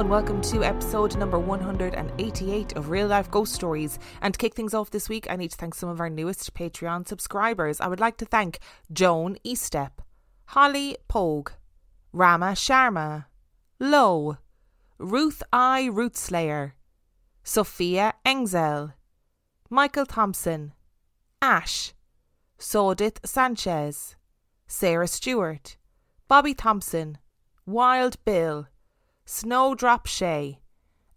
And welcome to episode number 188 of Real Life Ghost Stories. And to kick things off this week, I need to thank some of our newest Patreon subscribers. I would like to thank Joan Eastep, Holly Pogue, Rama Sharma, Low, Ruth I Rootslayer, Sophia Engzel, Michael Thompson, Ash, Sodith Sanchez, Sarah Stewart, Bobby Thompson, Wild Bill, Snowdrop Shay,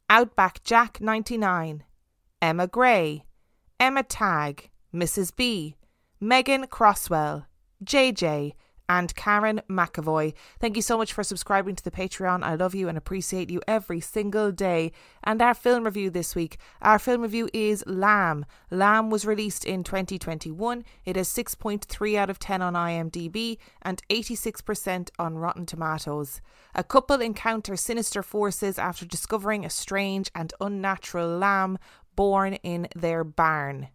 Outback Jack 99, Emma Gray, Emma Tag, Mrs. B, Megan Crosswell, JJ, and Karen McAvoy. Thank you so much for subscribing to the Patreon. I love you and appreciate you every single day. And our film review this week. Our film review is Lamb. Lamb was released in 2021. It has 6.3 out of 10 on IMDb and 86% on Rotten Tomatoes. A couple encounter sinister forces after discovering a strange and unnatural lamb born in their barn.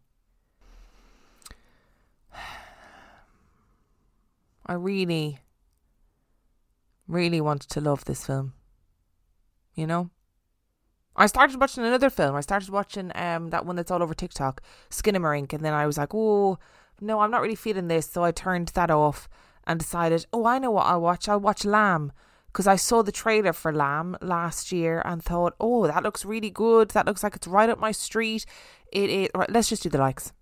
I really, really wanted to love this film. You know? I started watching another film. I started watching um that one that's all over TikTok, Skinamarink, and then I was like, oh, no, I'm not really feeling this. So I turned that off and decided, oh, I know what I'll watch. I'll watch Lamb because I saw the trailer for Lamb last year and thought, oh, that looks really good. That looks like it's right up my street. It is. Right, let's just do the likes.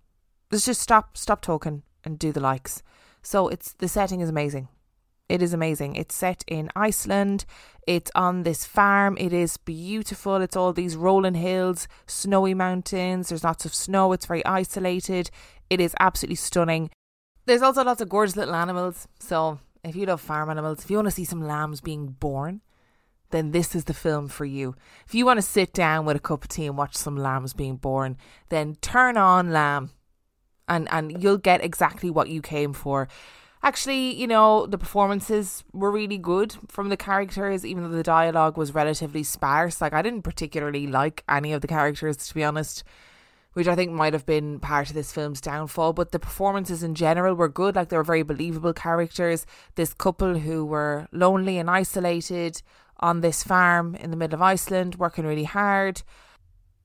Let's just stop, stop talking and do the likes. So it's the setting is amazing. It is amazing. It's set in Iceland. It's on this farm. It is beautiful. It's all these rolling hills, snowy mountains. There's lots of snow. It's very isolated. It is absolutely stunning. There's also lots of gorgeous little animals. So if you love farm animals, if you want to see some lambs being born, then this is the film for you. If you want to sit down with a cup of tea and watch some lambs being born, then turn on Lamb and and you'll get exactly what you came for. Actually, you know, the performances were really good from the characters, even though the dialogue was relatively sparse. Like, I didn't particularly like any of the characters, to be honest, which I think might have been part of this film's downfall. But the performances in general were good. Like, they were very believable characters. This couple who were lonely and isolated on this farm in the middle of Iceland, working really hard.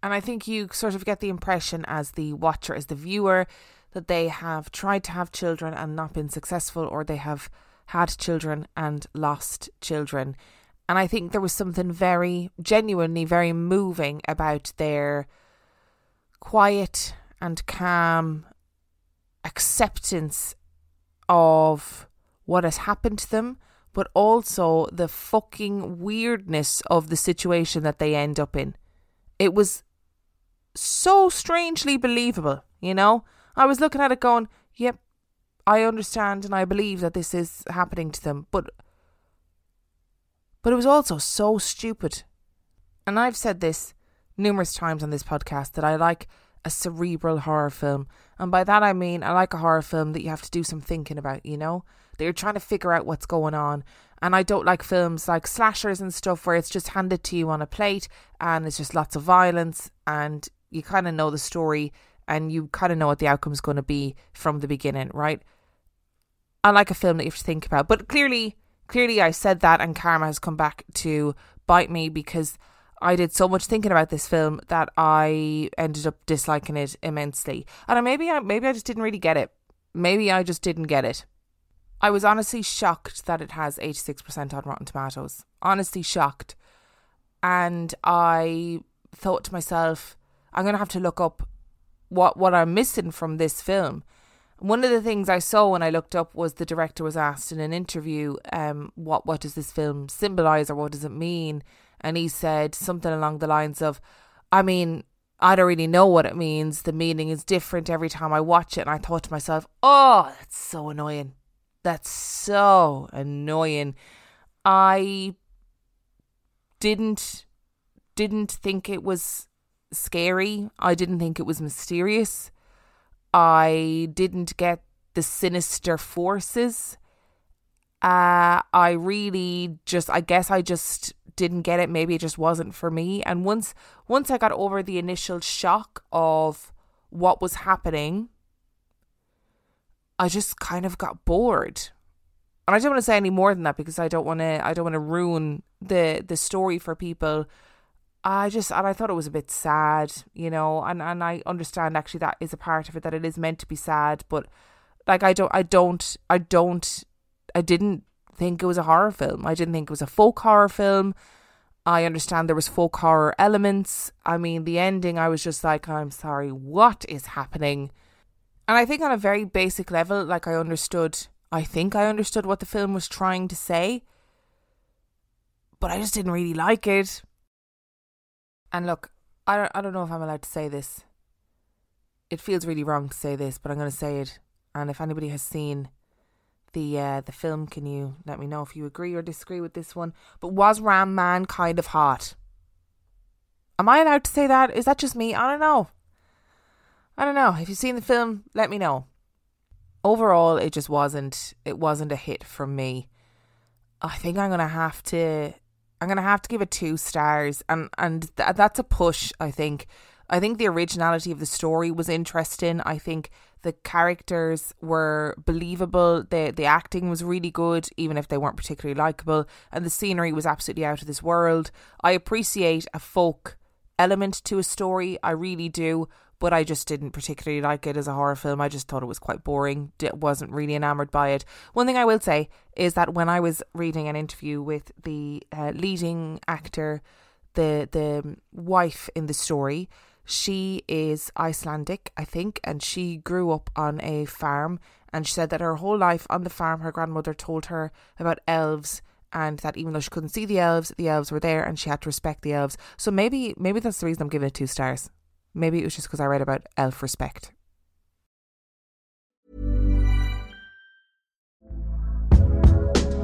And I think you sort of get the impression as the watcher, as the viewer, that they have tried to have children and not been successful, or they have had children and lost children. And I think there was something very genuinely very moving about their quiet and calm acceptance of what has happened to them, but also the fucking weirdness of the situation that they end up in. It was so strangely believable, you know? I was looking at it going, yep, I understand and I believe that this is happening to them, but but it was also so stupid. And I've said this numerous times on this podcast that I like a cerebral horror film. And by that I mean I like a horror film that you have to do some thinking about, you know? That you're trying to figure out what's going on. And I don't like films like slashers and stuff where it's just handed to you on a plate and it's just lots of violence and you kind of know the story and you kind of know what the outcome is going to be from the beginning, right? I like a film that you have to think about, but clearly, clearly, I said that, and karma has come back to bite me because I did so much thinking about this film that I ended up disliking it immensely. And maybe I maybe I just didn't really get it. Maybe I just didn't get it. I was honestly shocked that it has 86% on Rotten Tomatoes. Honestly shocked. And I thought to myself, I'm to have to look up what what I'm missing from this film. One of the things I saw when I looked up was the director was asked in an interview, um, what what does this film symbolize or what does it mean? And he said something along the lines of, I mean, I don't really know what it means. The meaning is different every time I watch it. And I thought to myself, oh, that's so annoying. That's so annoying. I didn't didn't think it was scary. I didn't think it was mysterious. I didn't get the sinister forces. Uh, I really just, I guess I just didn't get it. Maybe it just wasn't for me. And once, once I got over the initial shock of what was happening, I just kind of got bored. And I don't want to say any more than that because I don't want to, I don't want to ruin the the story for people I just and I thought it was a bit sad, you know, and and I understand actually that is a part of it that it is meant to be sad, but like I don't I don't I don't I didn't think it was a horror film. I didn't think it was a folk horror film. I understand there was folk horror elements. I mean, the ending I was just like I'm sorry, what is happening? And I think on a very basic level like I understood I think I understood what the film was trying to say, but I just didn't really like it. And look, I don't, I don't know if I'm allowed to say this. It feels really wrong to say this, but I'm going to say it. And if anybody has seen the uh, the film, can you let me know if you agree or disagree with this one? But was Ram Man kind of hot? Am I allowed to say that? Is that just me? I don't know. I don't know. If you've seen the film, let me know. Overall, it just wasn't. It wasn't a hit from me. I think I'm gonna have to I'm gonna have to give it two stars, and and th- that's a push. I think. I think the originality of the story was interesting. I think the characters were believable. the The acting was really good, even if they weren't particularly likable, and the scenery was absolutely out of this world. I appreciate a folk element to a story. I really do but I just didn't particularly like it as a horror film. I just thought it was quite boring. D- wasn't really enamored by it. One thing I will say is that when I was reading an interview with the uh, leading actor, the the wife in the story, she is Icelandic, I think, and she grew up on a farm. And she said that her whole life on the farm, her grandmother told her about elves and that even though she couldn't see the elves, the elves were there and she had to respect the elves. So maybe maybe that's the reason I'm giving it two stars. Maybe it was just because I read about elf respect.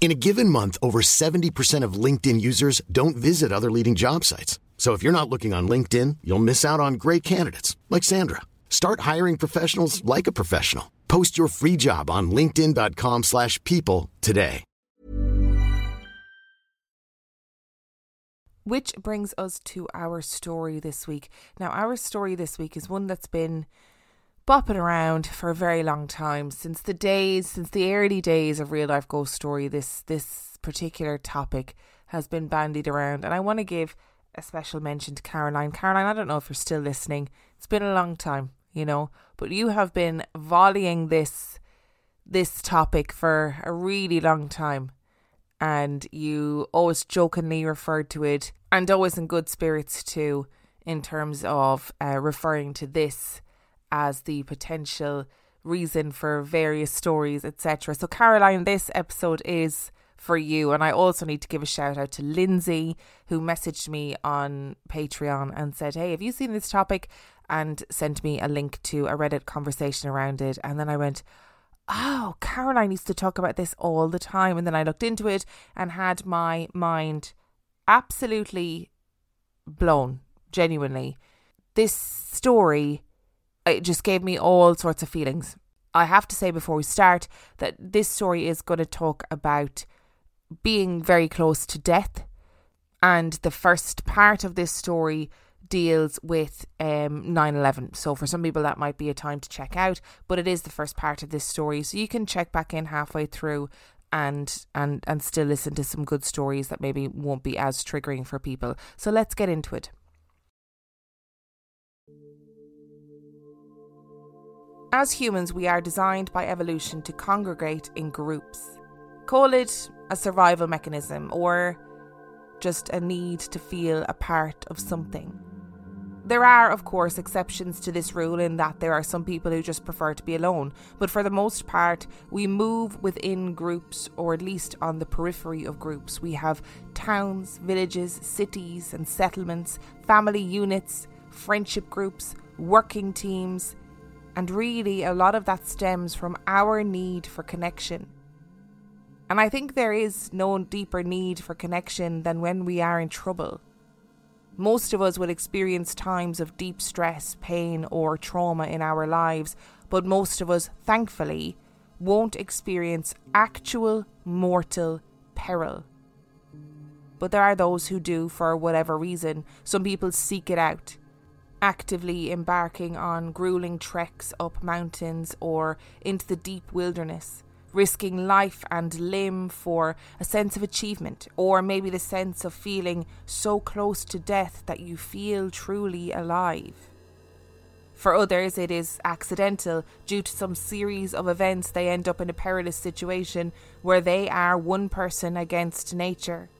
In a given month, over 70% of LinkedIn users don't visit other leading job sites. So if you're not looking on LinkedIn, you'll miss out on great candidates like Sandra. Start hiring professionals like a professional. Post your free job on linkedin.com/people today. Which brings us to our story this week. Now, our story this week is one that's been bopping around for a very long time since the days since the early days of real life ghost story this this particular topic has been bandied around. And I want to give a special mention to Caroline. Caroline I don't know if you're still listening. It's been a long time you know but you have been volleying this this topic for a really long time. And you always jokingly referred to it and always in good spirits too in terms of uh, referring to this as the potential reason for various stories, etc. So, Caroline, this episode is for you. And I also need to give a shout out to Lindsay, who messaged me on Patreon and said, Hey, have you seen this topic? And sent me a link to a Reddit conversation around it. And then I went, oh, Caroline used to talk about this all the time. And then I looked into it and had my mind absolutely blown, genuinely. This story, it just gave me all sorts of feelings. I have to say before we start that this story is going to talk about being very close to death. And the first part of this story deals with um 9/11. So for some people that might be a time to check out, but it is the first part of this story. So you can check back in halfway through and and and still listen to some good stories that maybe won't be as triggering for people. So let's get into it. As humans, we are designed by evolution to congregate in groups. Call it a survival mechanism or just a need to feel a part of something. There are, of course, exceptions to this rule in that there are some people who just prefer to be alone, but for the most part, we move within groups or at least on the periphery of groups. We have towns, villages, cities, and settlements, family units, friendship groups, working teams, and really, a lot of that stems from our need for connection. And I think there is no deeper need for connection than when we are in trouble. Most of us will experience times of deep stress, pain, or trauma in our lives, but most of us, thankfully, won't experience actual mortal peril. But there are those who do for whatever reason. Some people seek it out actively embarking on grueling treks up mountains or into the deep wilderness, risking life and limb for a sense of achievement, or maybe the sense of feeling so close to death that you feel truly alive. For others, it is accidental. Due to some series of events, they end up in a perilous situation where they are one person against nature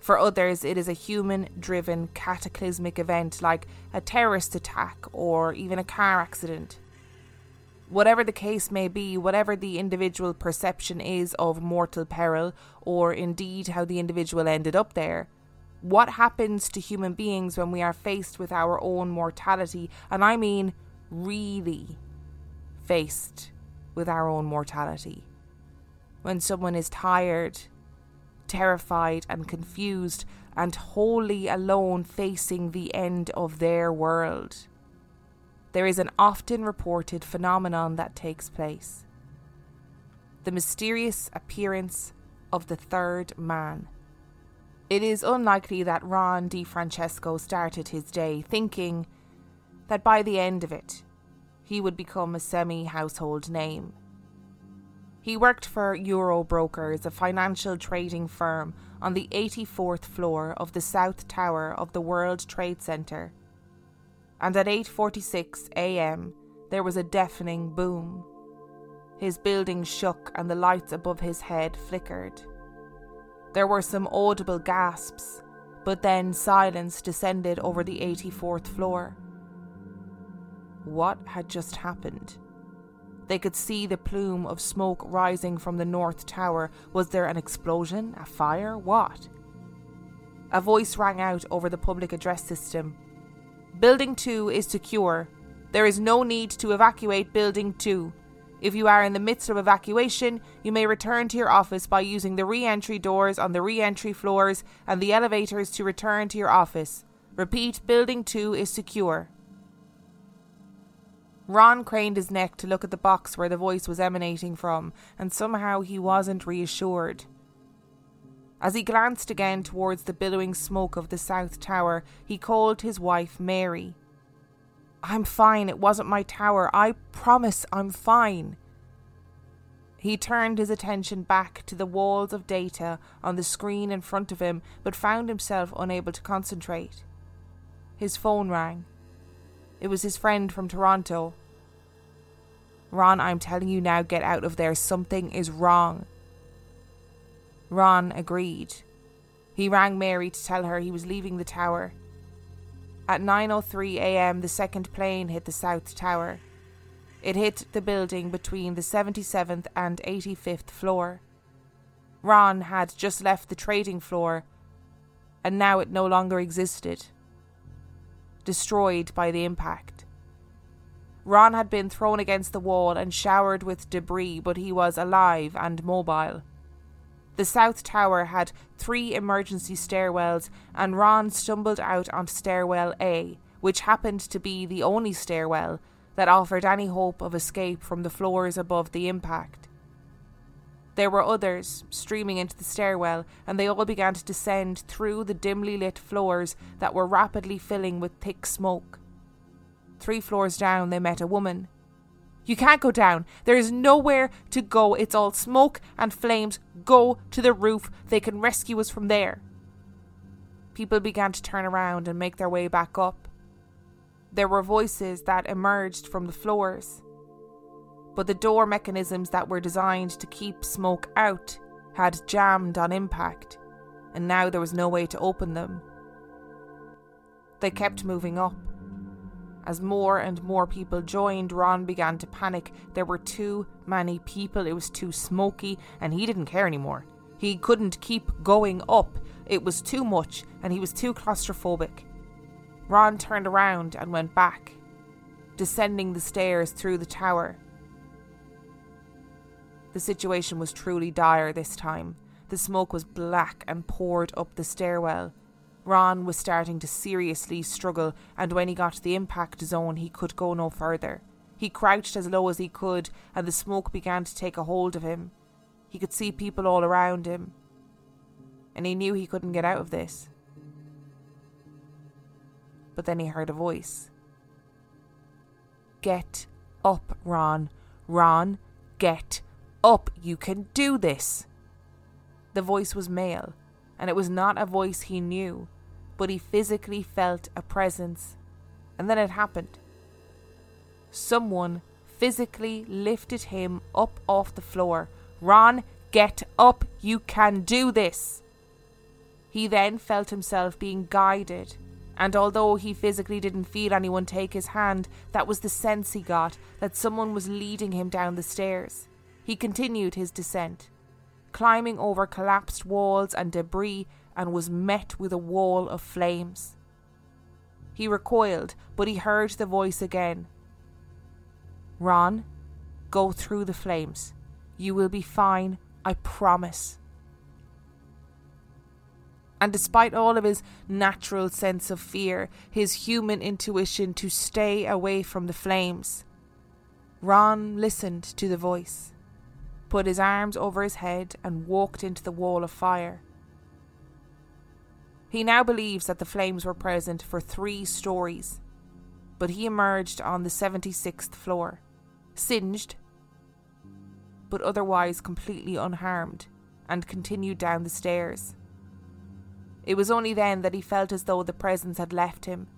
for others, it is a human driven cataclysmic event like a terrorist attack or even a car accident. Whatever the case may be, whatever the individual perception is of mortal peril, or indeed how the individual ended up there, what happens to human beings when we are faced with our own mortality, and I mean really faced with our own mortality? When someone is tired, terrified and confused and wholly alone facing the end of their world. There is an often reported phenomenon that takes place the mysterious appearance of the third man. It is unlikely that Ron DiFrancesco started his day thinking that by the end of it, he would become a semi household name. He worked for Eurobrokers, a financial trading firm, on the 84th floor of the South Tower of the World Trade Center. And at 8:46 a.m., there was a deafening boom. His building shook and the lights above his head flickered. There were some audible gasps, but then silence descended over the 84th floor. What had just happened? They could see the plume of smoke rising from the north tower. Was there an explosion? A fire? What? A voice rang out over the public address system. Building 2 is secure. There is no need to evacuate Building 2. If you are in the midst of evacuation, you may return to your office by using the re entry doors on the re entry floors and the elevators to return to your office. Repeat, Building 2 is secure. Ron craned his neck to look at the box where the voice was emanating from, and somehow he wasn't reassured. As he glanced again towards the billowing smoke of the South Tower, he called his wife Mary. I'm fine, it wasn't my tower. I promise I'm fine. He turned his attention back to the walls of data on the screen in front of him, but found himself unable to concentrate. His phone rang. It was his friend from Toronto. Ron, I'm telling you now, get out of there. Something is wrong. Ron agreed. He rang Mary to tell her he was leaving the tower. At 9:03 a.m., the second plane hit the south tower. It hit the building between the 77th and 85th floor. Ron had just left the trading floor, and now it no longer existed. Destroyed by the impact. Ron had been thrown against the wall and showered with debris, but he was alive and mobile. The South Tower had three emergency stairwells, and Ron stumbled out onto stairwell A, which happened to be the only stairwell that offered any hope of escape from the floors above the impact. There were others streaming into the stairwell, and they all began to descend through the dimly lit floors that were rapidly filling with thick smoke. Three floors down, they met a woman you can't go down. There is nowhere to go. It's all smoke and flames. Go to the roof. They can rescue us from there. People began to turn around and make their way back up. There were voices that emerged from the floors. But the door mechanisms that were designed to keep smoke out had jammed on impact, and now there was no way to open them. They kept moving up. As more and more people joined, Ron began to panic. There were too many people, it was too smoky, and he didn't care anymore. He couldn't keep going up. It was too much, and he was too claustrophobic. Ron turned around and went back, descending the stairs through the tower. The situation was truly dire this time. The smoke was black and poured up the stairwell. Ron was starting to seriously struggle, and when he got to the impact zone, he could go no further. He crouched as low as he could, and the smoke began to take a hold of him. He could see people all around him, and he knew he couldn't get out of this. But then he heard a voice Get up, Ron. Ron, get up. You can do this. The voice was male and it was not a voice he knew, but he physically felt a presence. And then it happened. Someone physically lifted him up off the floor. Ron, get up, you can do this. He then felt himself being guided, and although he physically didn't feel anyone take his hand, that was the sense he got that someone was leading him down the stairs. He continued his descent climbing over collapsed walls and debris, and was met with a wall of flames. He recoiled, but he heard the voice again. Ron, go through the flames. You will be fine, I promise. And despite all of his natural sense of fear, his human intuition to stay away from the flames, Ron listened to the voice put his arms over his head, and walked into the wall of fire. He now believes that the flames were present for three stories, but he emerged on the 76th floor, singed, but otherwise completely unharmed, and continued down the stairs. It was only then that he felt as though the presence had left him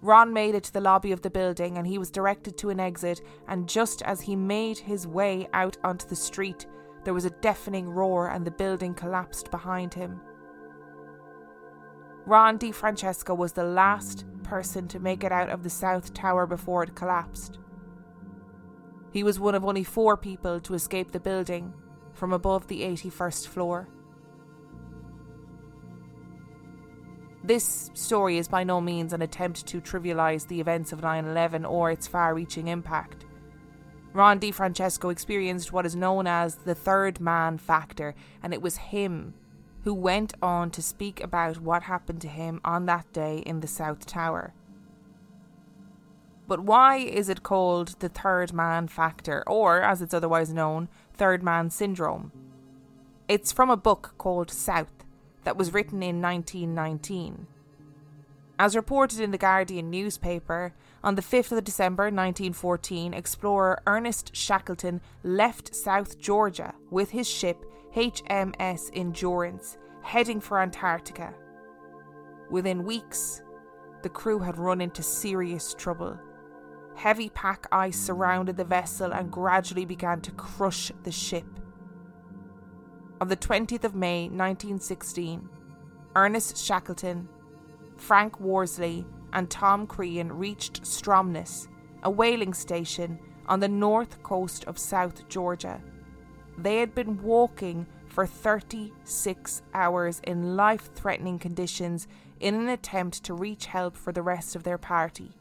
Ron made it to the lobby of the building and he was directed to an exit. And just as he made his way out onto the street, there was a deafening roar and the building collapsed behind him. Ron DiFrancesco was the last person to make it out of the South Tower before it collapsed. He was one of only four people to escape the building from above the 81st floor. This story is by no means an attempt to trivialise the events of 9 11 or its far reaching impact. Ron DiFrancesco experienced what is known as the third man factor, and it was him who went on to speak about what happened to him on that day in the South Tower. But why is it called the third man factor, or as it's otherwise known, third man syndrome? It's from a book called South that was written in 1919. As reported in the Guardian newspaper, on the 5th of December 1914, explorer Ernest Shackleton left South Georgia with his ship HMS Endurance, heading for Antarctica. Within weeks, the crew had run into serious trouble. Heavy pack ice surrounded the vessel and gradually began to crush the ship. On the 20th of May 1916, Ernest Shackleton, Frank Worsley, and Tom Crean reached Stromness, a whaling station on the north coast of South Georgia. They had been walking for 36 hours in life threatening conditions in an attempt to reach help for the rest of their party.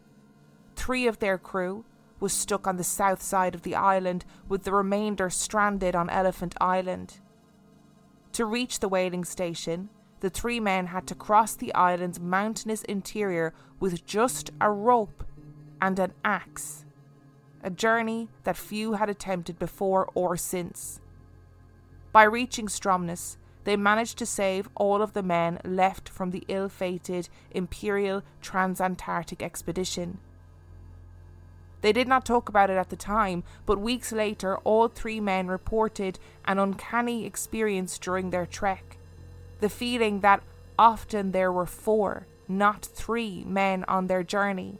three of their crew was stuck on the south side of the island, with the remainder stranded on Elephant Island. To reach the whaling station, the three men had to cross the island's mountainous interior with just a rope and an axe. A journey that few had attempted before or since. By reaching Stromness, they managed to save all of the men left from the ill fated Imperial Transantarctic expedition. They did not talk about it at the time, but weeks later, all three men reported an uncanny experience during their trek. The feeling that often there were four, not three, men on their journey.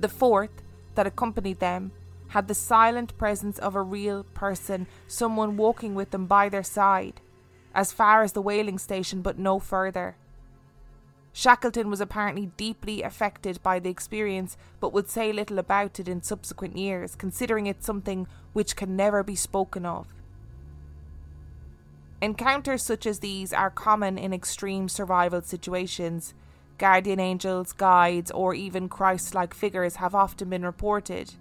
The fourth, that accompanied them, had the silent presence of a real person, someone walking with them by their side, as far as the whaling station but no further. Shackleton was apparently deeply affected by the experience, but would say little about it in subsequent years, considering it something which can never be spoken of. Encounters such as these are common in extreme survival situations. Guardian angels, guides, or even Christ like figures have often been reported.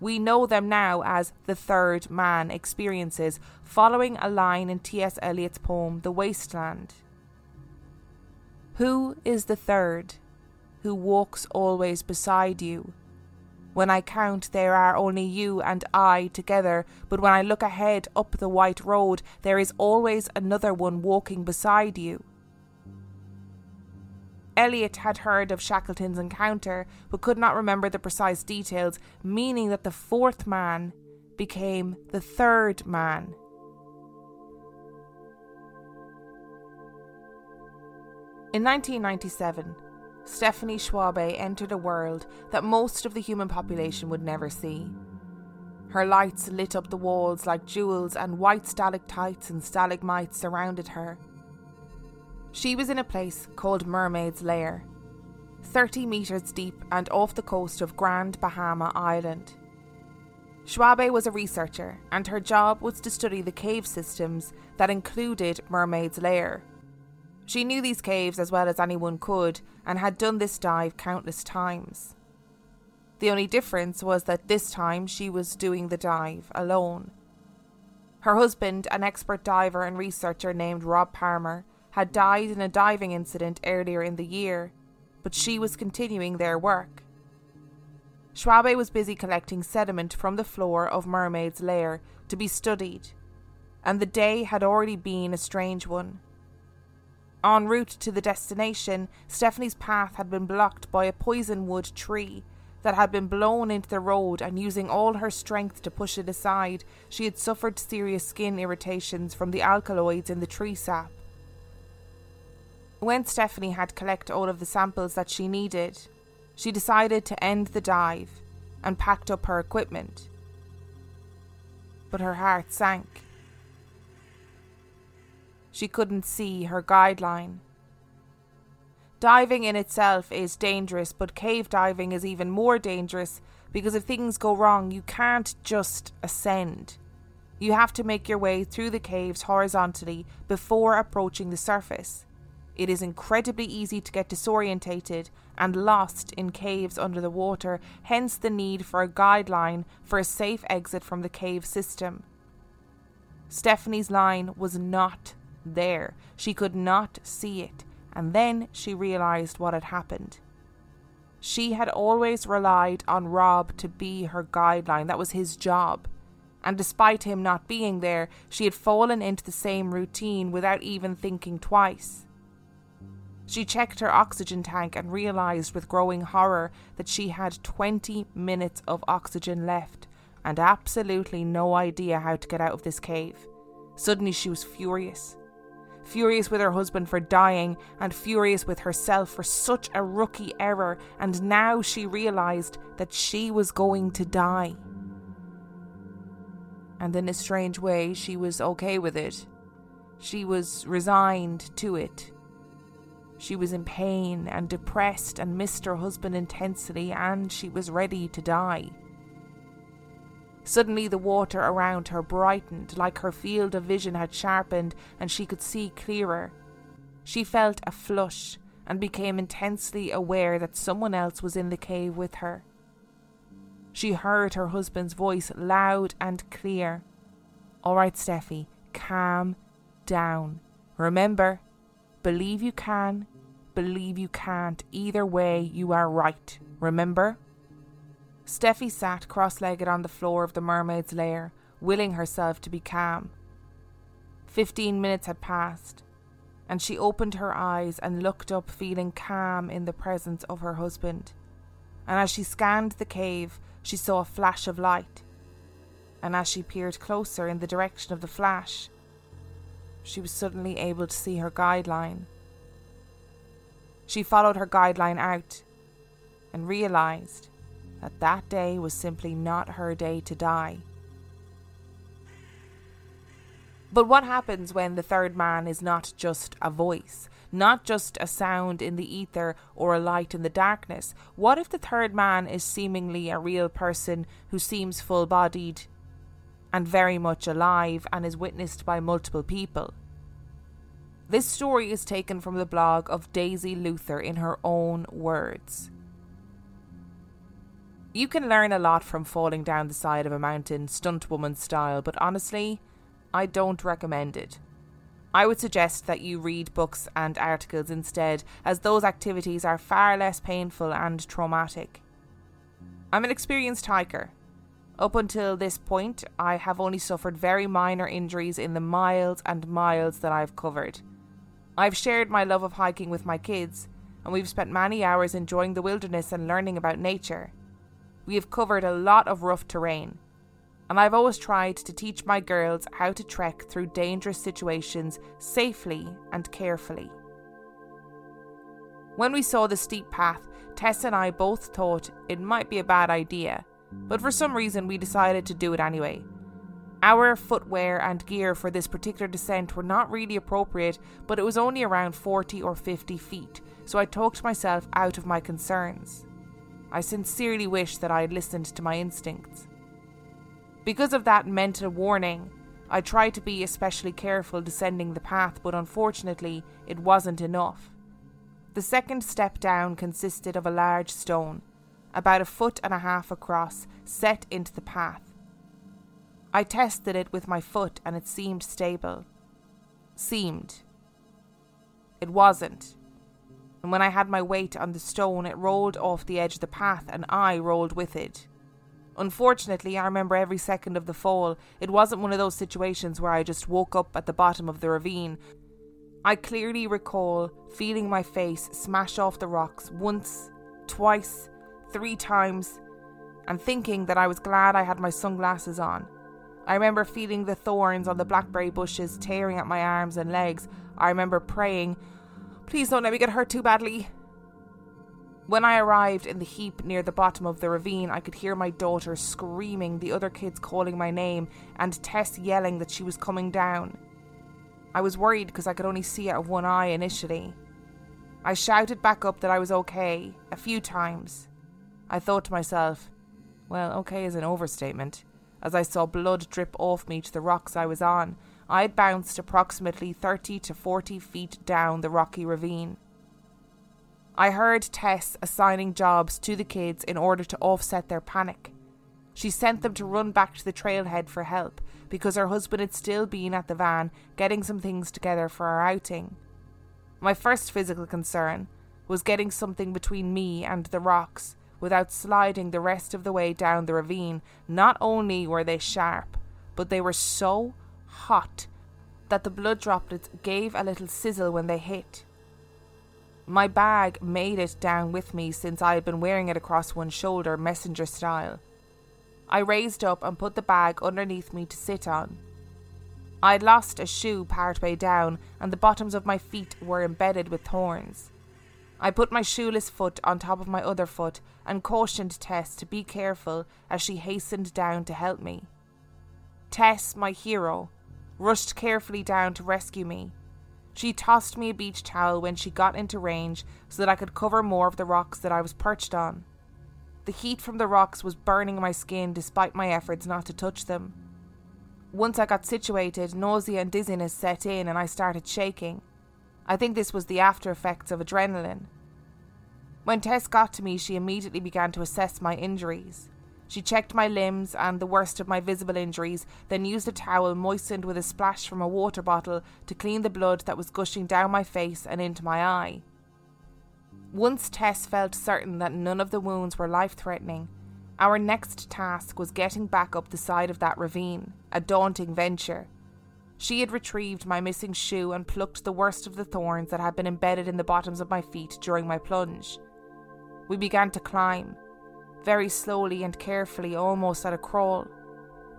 We know them now as the third man experiences, following a line in T.S. Eliot's poem The Wasteland. Who is the third, who walks always beside you? When I count, there are only you and I together, but when I look ahead up the white road, there is always another one walking beside you. Eliot had heard of Shackleton's encounter, but could not remember the precise details, meaning that the fourth man became the third man. In 1997, Stephanie Schwabe entered a world that most of the human population would never see. Her lights lit up the walls like jewels, and white stalactites and stalagmites surrounded her. She was in a place called Mermaid's Lair, 30 metres deep and off the coast of Grand Bahama Island. Schwabe was a researcher, and her job was to study the cave systems that included Mermaid's Lair. She knew these caves as well as anyone could and had done this dive countless times. The only difference was that this time she was doing the dive alone. Her husband, an expert diver and researcher named Rob Palmer, had died in a diving incident earlier in the year, but she was continuing their work. Schwabe was busy collecting sediment from the floor of Mermaid's Lair to be studied, and the day had already been a strange one. En route to the destination, Stephanie's path had been blocked by a poisonwood tree that had been blown into the road, and using all her strength to push it aside, she had suffered serious skin irritations from the alkaloids in the tree sap. When Stephanie had collected all of the samples that she needed, she decided to end the dive and packed up her equipment. But her heart sank. She couldn't see her guideline. Diving in itself is dangerous, but cave diving is even more dangerous because if things go wrong, you can't just ascend. You have to make your way through the caves horizontally before approaching the surface. It is incredibly easy to get disorientated and lost in caves under the water, hence the need for a guideline for a safe exit from the cave system. Stephanie's line was not there. She could not see it, and then she realised what had happened. She had always relied on Rob to be her guideline, that was his job. And despite him not being there, she had fallen into the same routine without even thinking twice. She checked her oxygen tank and realised with growing horror that she had 20 minutes of oxygen left and absolutely no idea how to get out of this cave. Suddenly she was furious. Furious with her husband for dying and furious with herself for such a rookie error, and now she realised that she was going to die. And in a strange way, she was okay with it. She was resigned to it. She was in pain and depressed and missed her husband intensely, and she was ready to die. Suddenly, the water around her brightened, like her field of vision had sharpened, and she could see clearer. She felt a flush, and became intensely aware that someone else was in the cave with her. She heard her husband's voice loud and clear. All right, Steffi, calm down. Remember, believe you can, believe you can't. Either way, you are right. Remember? Steffi sat cross legged on the floor of the mermaid's lair, willing herself to be calm. Fifteen minutes had passed, and she opened her eyes and looked up, feeling calm in the presence of her husband. And as she scanned the cave, she saw a flash of light. And as she peered closer in the direction of the flash, she was suddenly able to see her guideline. She followed her guideline out and realized that that day was simply not her day to die. But what happens when the third man is not just a voice, not just a sound in the ether or a light in the darkness? What if the third man is seemingly a real person who seems full bodied and very much alive and is witnessed by multiple people? This story is taken from the blog of Daisy Luther in her own words. You can learn a lot from falling down the side of a mountain, stunt woman style, but honestly, I don't recommend it. I would suggest that you read books and articles instead, as those activities are far less painful and traumatic. I'm an experienced hiker. Up until this point, I have only suffered very minor injuries in the miles and miles that I've covered. I've shared my love of hiking with my kids, and we've spent many hours enjoying the wilderness and learning about nature. We have covered a lot of rough terrain, and I've always tried to teach my girls how to trek through dangerous situations safely and carefully. When we saw the steep path, Tess and I both thought it might be a bad idea, but for some reason we decided to do it anyway. Our footwear and gear for this particular descent were not really appropriate, but it was only around 40 or 50 feet, so I talked myself out of my concerns. I sincerely wish that I had listened to my instincts. Because of that mental warning, I tried to be especially careful descending the path, but unfortunately, it wasn't enough. The second step down consisted of a large stone, about a foot and a half across, set into the path. I tested it with my foot and it seemed stable. Seemed. It wasn't and when I had my weight on the stone, it rolled off the edge of the path, and I rolled with it. Unfortunately, I remember every second of the fall. It wasn't one of those situations where I just woke up at the bottom of the ravine. I clearly recall feeling my face smash off the rocks once, twice, three times, and thinking that I was glad I had my sunglasses on. I remember feeling the thorns on the blackberry bushes tearing at my arms and legs. I remember praying, Please don't let me get hurt too badly. When I arrived in the heap near the bottom of the ravine, I could hear my daughter screaming, the other kids calling my name, and Tess yelling that she was coming down. I was worried because I could only see out of one eye initially. I shouted back up that I was okay a few times. I thought to myself, well, okay is an overstatement, as I saw blood drip off me to the rocks I was on, I had bounced approximately 30 to 40 feet down the rocky ravine. I heard Tess assigning jobs to the kids in order to offset their panic. She sent them to run back to the trailhead for help because her husband had still been at the van getting some things together for our outing. My first physical concern was getting something between me and the rocks without sliding the rest of the way down the ravine. Not only were they sharp, but they were so hot that the blood droplets gave a little sizzle when they hit. My bag made it down with me since I had been wearing it across one shoulder, messenger style. I raised up and put the bag underneath me to sit on. I had lost a shoe part way down, and the bottoms of my feet were embedded with thorns. I put my shoeless foot on top of my other foot and cautioned Tess to be careful as she hastened down to help me. Tess, my hero, rushed carefully down to rescue me. She tossed me a beach towel when she got into range so that I could cover more of the rocks that I was perched on. The heat from the rocks was burning my skin despite my efforts not to touch them. Once I got situated, nausea and dizziness set in and I started shaking. I think this was the after effects of adrenaline. When Tess got to me, she immediately began to assess my injuries. She checked my limbs and the worst of my visible injuries, then used a towel moistened with a splash from a water bottle to clean the blood that was gushing down my face and into my eye. Once Tess felt certain that none of the wounds were life threatening, our next task was getting back up the side of that ravine, a daunting venture. She had retrieved my missing shoe and plucked the worst of the thorns that had been embedded in the bottoms of my feet during my plunge. We began to climb very slowly and carefully, almost at a crawl.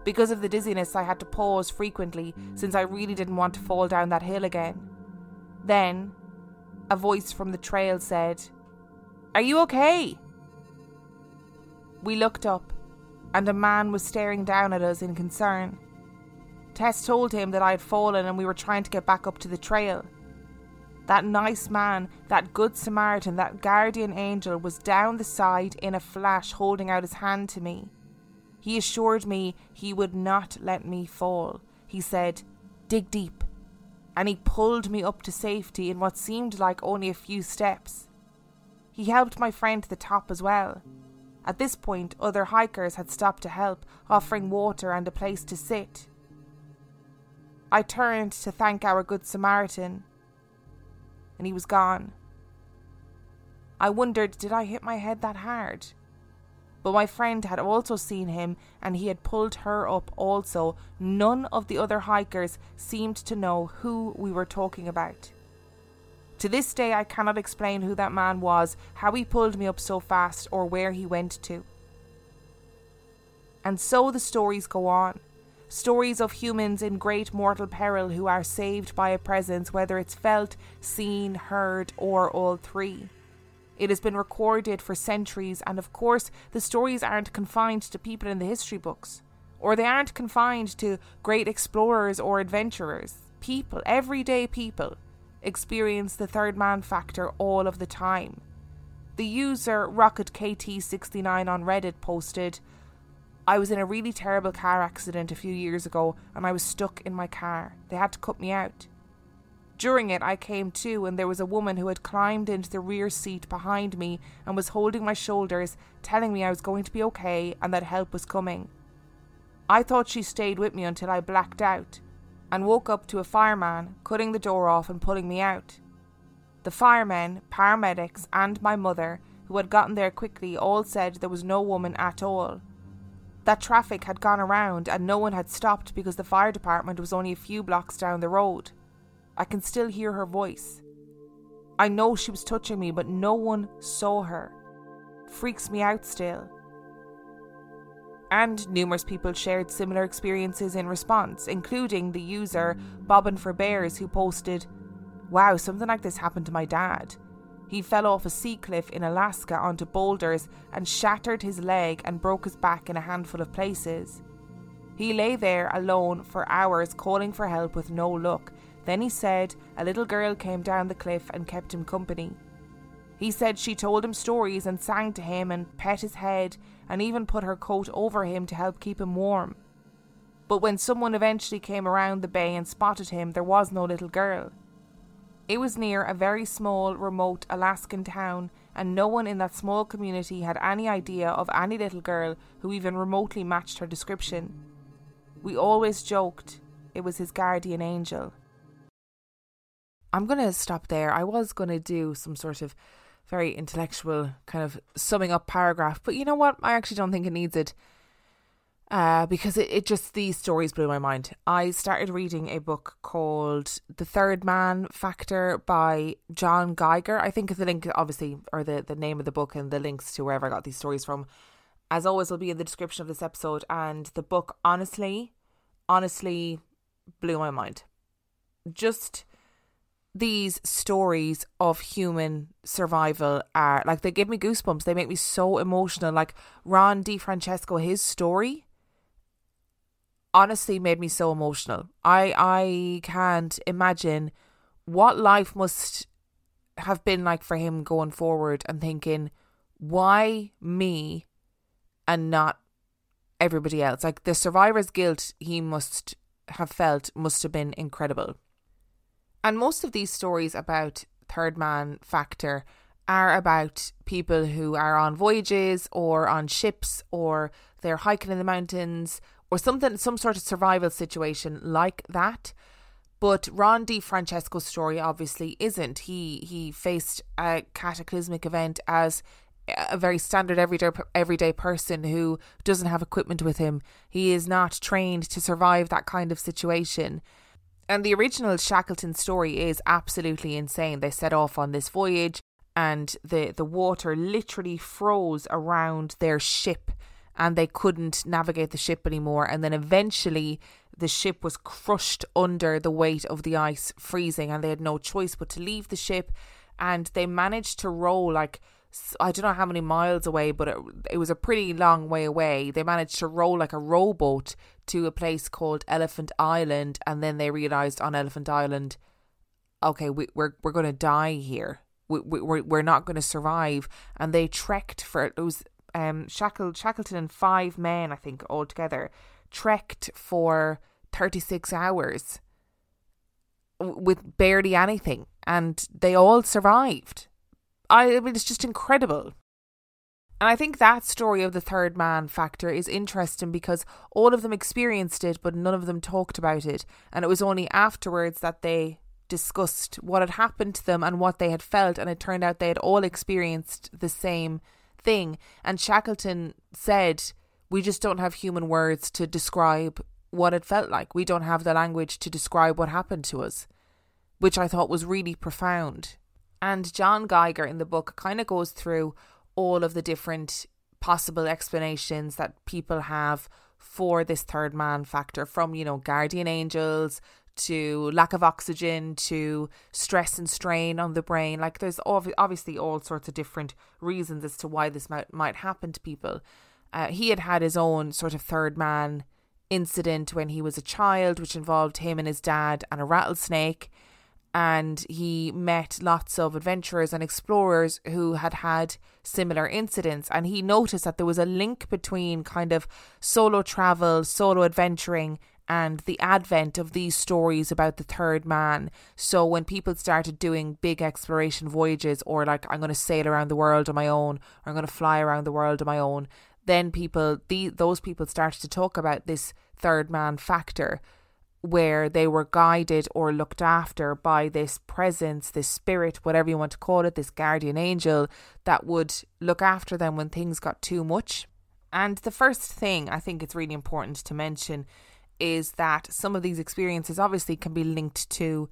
Because of the dizziness, I had to pause frequently since I really didn't want to fall down that hill again. Then, a voice from the trail said, Are you okay? We looked up, and a man was staring down at us in concern. Tess told him that I had fallen and we were trying to get back up to the trail. That nice man, that good Samaritan, that guardian angel was down the side in a flash, holding out his hand to me. He assured me he would not let me fall. He said, Dig deep. And he pulled me up to safety in what seemed like only a few steps. He helped my friend to the top as well. At this point, other hikers had stopped to help, offering water and a place to sit. I turned to thank our Good Samaritan, and he was gone. I wondered, did I hit my head that hard? But my friend had also seen him and he had pulled her up also. None of the other hikers seemed to know who we were talking about. To this day, I cannot explain who that man was, how he pulled me up so fast, or where he went to. And so the stories go on stories of humans in great mortal peril who are saved by a presence, whether it's felt, seen, heard, or all three. It has been recorded for centuries, and of course, the stories aren't confined to people in the history books, or they aren't confined to great explorers or adventurers. People, everyday people, experience the third man factor all of the time. The user RocketKT69 on Reddit posted, I was in a really terrible car accident a few years ago and I was stuck in my car. They had to cut me out. During it, I came to, and there was a woman who had climbed into the rear seat behind me and was holding my shoulders, telling me I was going to be okay and that help was coming. I thought she stayed with me until I blacked out and woke up to a fireman cutting the door off and pulling me out. The firemen, paramedics, and my mother, who had gotten there quickly, all said there was no woman at all that traffic had gone around and no one had stopped because the fire department was only a few blocks down the road. I can still hear her voice. I know she was touching me, but no one saw her. Freaks me out still. And numerous people shared similar experiences in response, including the user Bobbin for Bears, who posted, Wow, something like this happened to my dad. He fell off a sea cliff in Alaska onto boulders and shattered his leg and broke his back in a handful of places. He lay there alone for hours calling for help with no luck. Then he said a little girl came down the cliff and kept him company. He said she told him stories and sang to him and pet his head and even put her coat over him to help keep him warm. But when someone eventually came around the bay and spotted him, there was no little girl. It was near a very small, remote Alaskan town, and no one in that small community had any idea of any little girl who even remotely matched her description. We always joked it was his guardian angel. I'm going to stop there. I was going to do some sort of very intellectual kind of summing up paragraph, but you know what? I actually don't think it needs it uh, because it, it just, these stories blew my mind. I started reading a book called The Third Man Factor by John Geiger. I think the link, obviously, or the, the name of the book and the links to wherever I got these stories from, as always, will be in the description of this episode. And the book, honestly, honestly blew my mind. Just these stories of human survival are like they give me goosebumps. They make me so emotional. Like Ron DiFrancesco, his story honestly made me so emotional. I I can't imagine what life must have been like for him going forward and thinking, why me and not everybody else? Like the survivor's guilt he must have felt must have been incredible. And most of these stories about third man factor are about people who are on voyages or on ships or they're hiking in the mountains or something some sort of survival situation like that. But Ron DiFrancesco's story obviously isn't. He he faced a cataclysmic event as a very standard everyday everyday person who doesn't have equipment with him. He is not trained to survive that kind of situation. And the original Shackleton story is absolutely insane. They set off on this voyage and the the water literally froze around their ship and they couldn't navigate the ship anymore and then eventually the ship was crushed under the weight of the ice freezing and they had no choice but to leave the ship and they managed to row like I don't know how many miles away, but it, it was a pretty long way away. They managed to row like a rowboat to a place called Elephant Island, and then they realized on Elephant Island, okay, we, we're we're going to die here. We, we we're we're not going to survive. And they trekked for it was um Shackle, Shackleton and five men, I think, altogether, trekked for thirty six hours with barely anything, and they all survived I, I mean, it's just incredible. And I think that story of the third man factor is interesting because all of them experienced it, but none of them talked about it. And it was only afterwards that they discussed what had happened to them and what they had felt. And it turned out they had all experienced the same thing. And Shackleton said, We just don't have human words to describe what it felt like. We don't have the language to describe what happened to us, which I thought was really profound. And John Geiger in the book kind of goes through all of the different possible explanations that people have for this third man factor from, you know, guardian angels to lack of oxygen to stress and strain on the brain. Like there's ov- obviously all sorts of different reasons as to why this might, might happen to people. Uh, he had had his own sort of third man incident when he was a child, which involved him and his dad and a rattlesnake and he met lots of adventurers and explorers who had had similar incidents and he noticed that there was a link between kind of solo travel solo adventuring and the advent of these stories about the third man so when people started doing big exploration voyages or like i'm going to sail around the world on my own or i'm going to fly around the world on my own then people the, those people started to talk about this third man factor where they were guided or looked after by this presence, this spirit, whatever you want to call it, this guardian angel that would look after them when things got too much. And the first thing I think it's really important to mention is that some of these experiences obviously can be linked to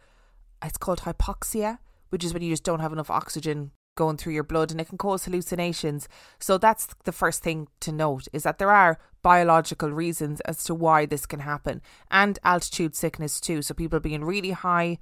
it's called hypoxia, which is when you just don't have enough oxygen going through your blood and it can cause hallucinations. So that's the first thing to note is that there are biological reasons as to why this can happen and altitude sickness too. So people being really high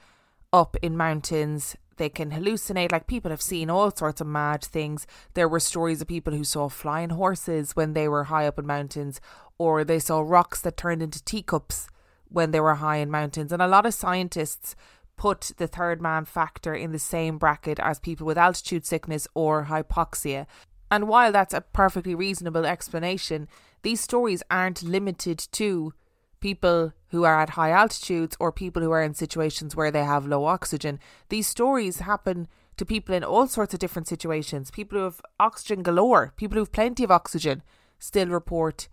up in mountains they can hallucinate like people have seen all sorts of mad things there were stories of people who saw flying horses when they were high up in mountains or they saw rocks that turned into teacups when they were high in mountains and a lot of scientists put the third man factor in the same bracket as people with altitude sickness or hypoxia. And while that's a perfectly reasonable explanation, these stories aren't limited to people who are at high altitudes or people who are in situations where they have low oxygen. These stories happen to people in all sorts of different situations. People who have oxygen galore, people who have plenty of oxygen, still report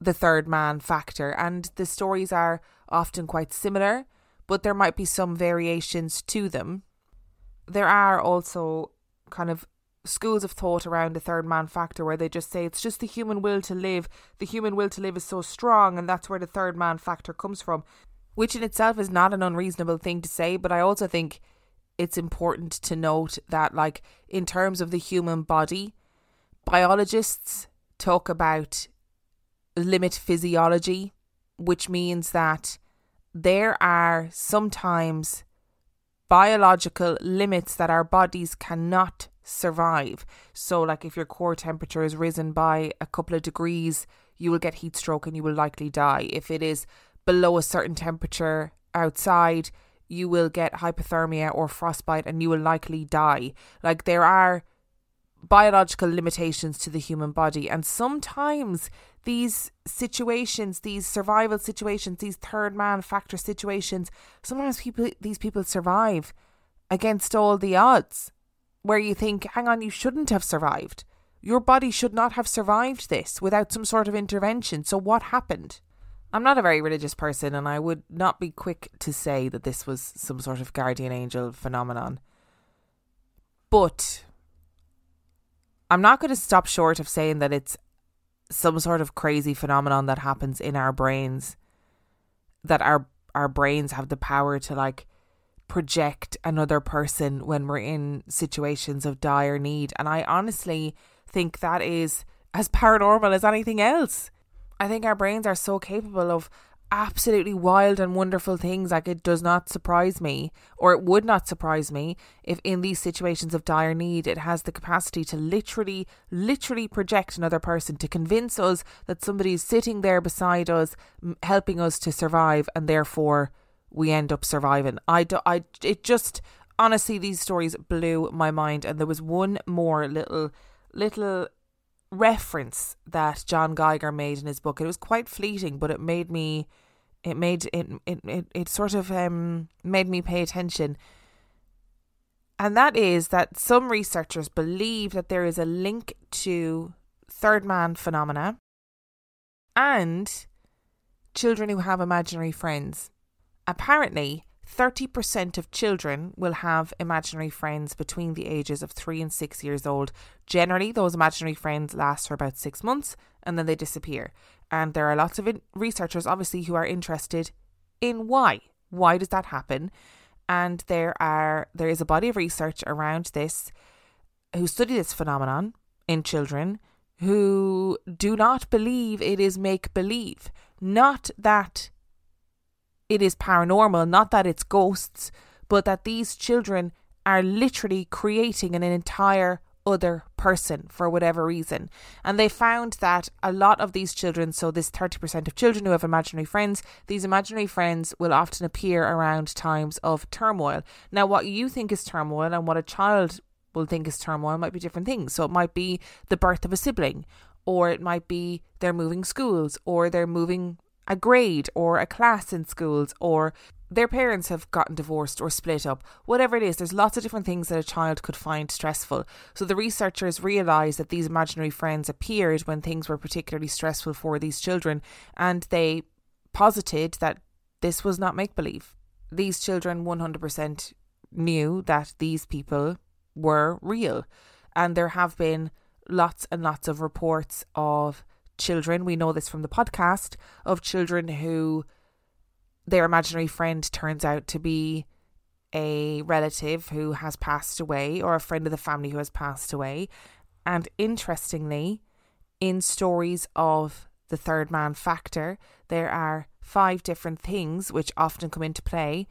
the third man factor. And the stories are often quite similar but there might be some variations to them. There are also kind of schools of thought around the third man factor where they just say it's just the human will to live. The human will to live is so strong, and that's where the third man factor comes from, which in itself is not an unreasonable thing to say. But I also think it's important to note that, like, in terms of the human body, biologists talk about limit physiology, which means that there are sometimes biological limits that our bodies cannot survive. So, like if your core temperature is risen by a couple of degrees, you will get heat stroke and you will likely die. If it is below a certain temperature outside, you will get hypothermia or frostbite and you will likely die. Like there are biological limitations to the human body, and sometimes these situations, these survival situations, these third man factor situations, sometimes people these people survive against all the odds. Where you think, hang on, you shouldn't have survived. Your body should not have survived this without some sort of intervention. So what happened? I'm not a very religious person, and I would not be quick to say that this was some sort of guardian angel phenomenon. But I'm not going to stop short of saying that it's some sort of crazy phenomenon that happens in our brains that our our brains have the power to like project another person when we're in situations of dire need and I honestly think that is as paranormal as anything else. I think our brains are so capable of absolutely wild and wonderful things. Like it does not surprise me, or it would not surprise me, if in these situations of dire need, it has the capacity to literally, literally project another person to convince us that somebody is sitting there beside us, helping us to survive, and therefore we end up surviving. I do, I it just honestly these stories blew my mind, and there was one more little little reference that John Geiger made in his book. It was quite fleeting, but it made me it made it it it, it sort of um made me pay attention. And that is that some researchers believe that there is a link to third man phenomena and children who have imaginary friends. Apparently, 30% of children will have imaginary friends between the ages of 3 and 6 years old. Generally, those imaginary friends last for about 6 months and then they disappear. And there are lots of researchers, obviously, who are interested in why. Why does that happen? And there are there is a body of research around this who study this phenomenon in children who do not believe it is make believe. Not that it is paranormal, not that it's ghosts, but that these children are literally creating an entire other person for whatever reason. And they found that a lot of these children, so this 30% of children who have imaginary friends, these imaginary friends will often appear around times of turmoil. Now, what you think is turmoil and what a child will think is turmoil might be different things. So it might be the birth of a sibling, or it might be they're moving schools, or they're moving a grade or a class in schools or their parents have gotten divorced or split up, whatever it is, there's lots of different things that a child could find stressful. So the researchers realised that these imaginary friends appeared when things were particularly stressful for these children, and they posited that this was not make believe. These children 100% knew that these people were real, and there have been lots and lots of reports of children, we know this from the podcast, of children who their imaginary friend turns out to be a relative who has passed away or a friend of the family who has passed away. And interestingly, in stories of the third man factor, there are five different things which often come into play.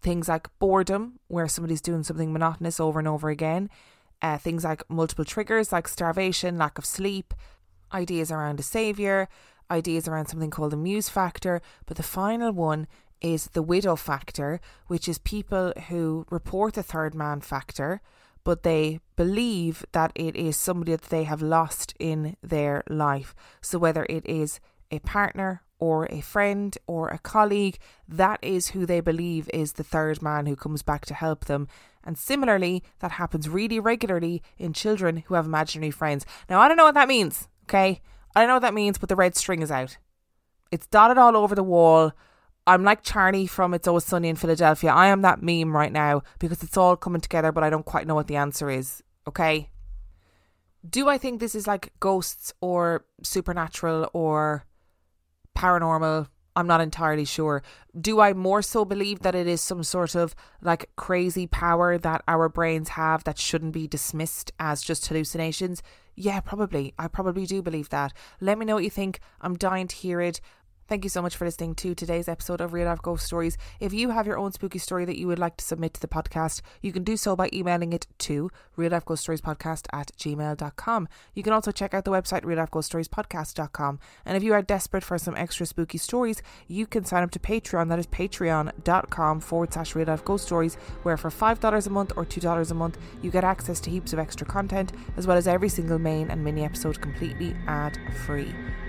Things like boredom, where somebody's doing something monotonous over and over again. Uh, things like multiple triggers, like starvation, lack of sleep, ideas around a saviour, ideas around something called the muse factor, but the final one is the widow factor, which is people who report the third man factor, but they believe that it is somebody that they have lost in their life. So whether it is a partner or a friend or a colleague, that is who they believe is the third man who comes back to help them. And similarly, that happens really regularly in children who have imaginary friends. Now, I don't know what that means. Okay? I don't know what that means, but the red string is out. It's dotted all over the wall. I'm like Charlie from It's Always Sunny in Philadelphia. I am that meme right now because it's all coming together, but I don't quite know what the answer is. Okay? Do I think this is like ghosts or supernatural or paranormal? I'm not entirely sure. Do I more so believe that it is some sort of like crazy power that our brains have that shouldn't be dismissed as just hallucinations? Yeah, probably. I probably do believe that. Let me know what you think. I'm dying to hear it. Thank you so much for listening to today's episode of Real Life Ghost Stories. If you have your own spooky story that you would like to submit to the podcast, you can do so by emailing it to Real Life Ghost Stories Podcast at gmail.com. You can also check out the website Real Life Ghost Stories Podcast.com. And if you are desperate for some extra spooky stories, you can sign up to Patreon. That is patreon.com forward slash Real Life Ghost Stories, where for $5 a month or $2 a month, you get access to heaps of extra content, as well as every single main and mini episode completely ad free.